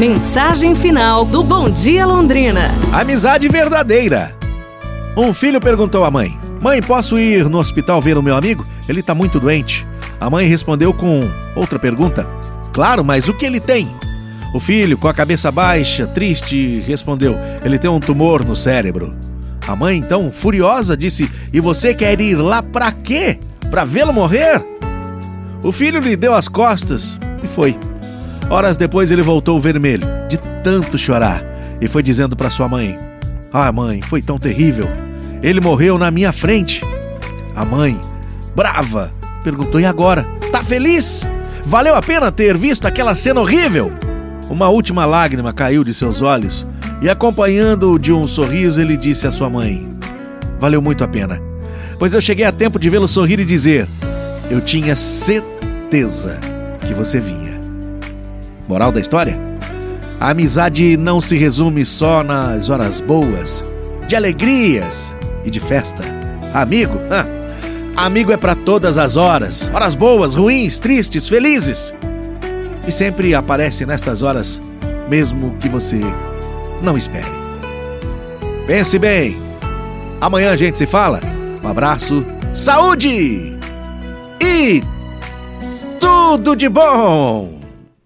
Mensagem final do Bom Dia Londrina. Amizade verdadeira. Um filho perguntou à mãe: Mãe, posso ir no hospital ver o meu amigo? Ele tá muito doente. A mãe respondeu com outra pergunta: Claro, mas o que ele tem? O filho, com a cabeça baixa, triste, respondeu: Ele tem um tumor no cérebro. A mãe, então, furiosa, disse: E você quer ir lá pra quê? Pra vê-lo morrer? O filho lhe deu as costas e foi. Horas depois ele voltou vermelho, de tanto chorar, e foi dizendo para sua mãe: Ah, mãe, foi tão terrível. Ele morreu na minha frente. A mãe, brava, perguntou: E agora? Tá feliz? Valeu a pena ter visto aquela cena horrível? Uma última lágrima caiu de seus olhos e, acompanhando-o de um sorriso, ele disse à sua mãe: Valeu muito a pena, pois eu cheguei a tempo de vê-lo sorrir e dizer: Eu tinha certeza que você vinha. Moral da história? A amizade não se resume só nas horas boas, de alegrias e de festa. Amigo? Amigo é para todas as horas, horas boas, ruins, tristes, felizes e sempre aparece nestas horas, mesmo que você não espere. Pense bem. Amanhã a gente se fala. Um abraço, saúde e tudo de bom!